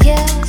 yeah